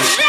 Shit!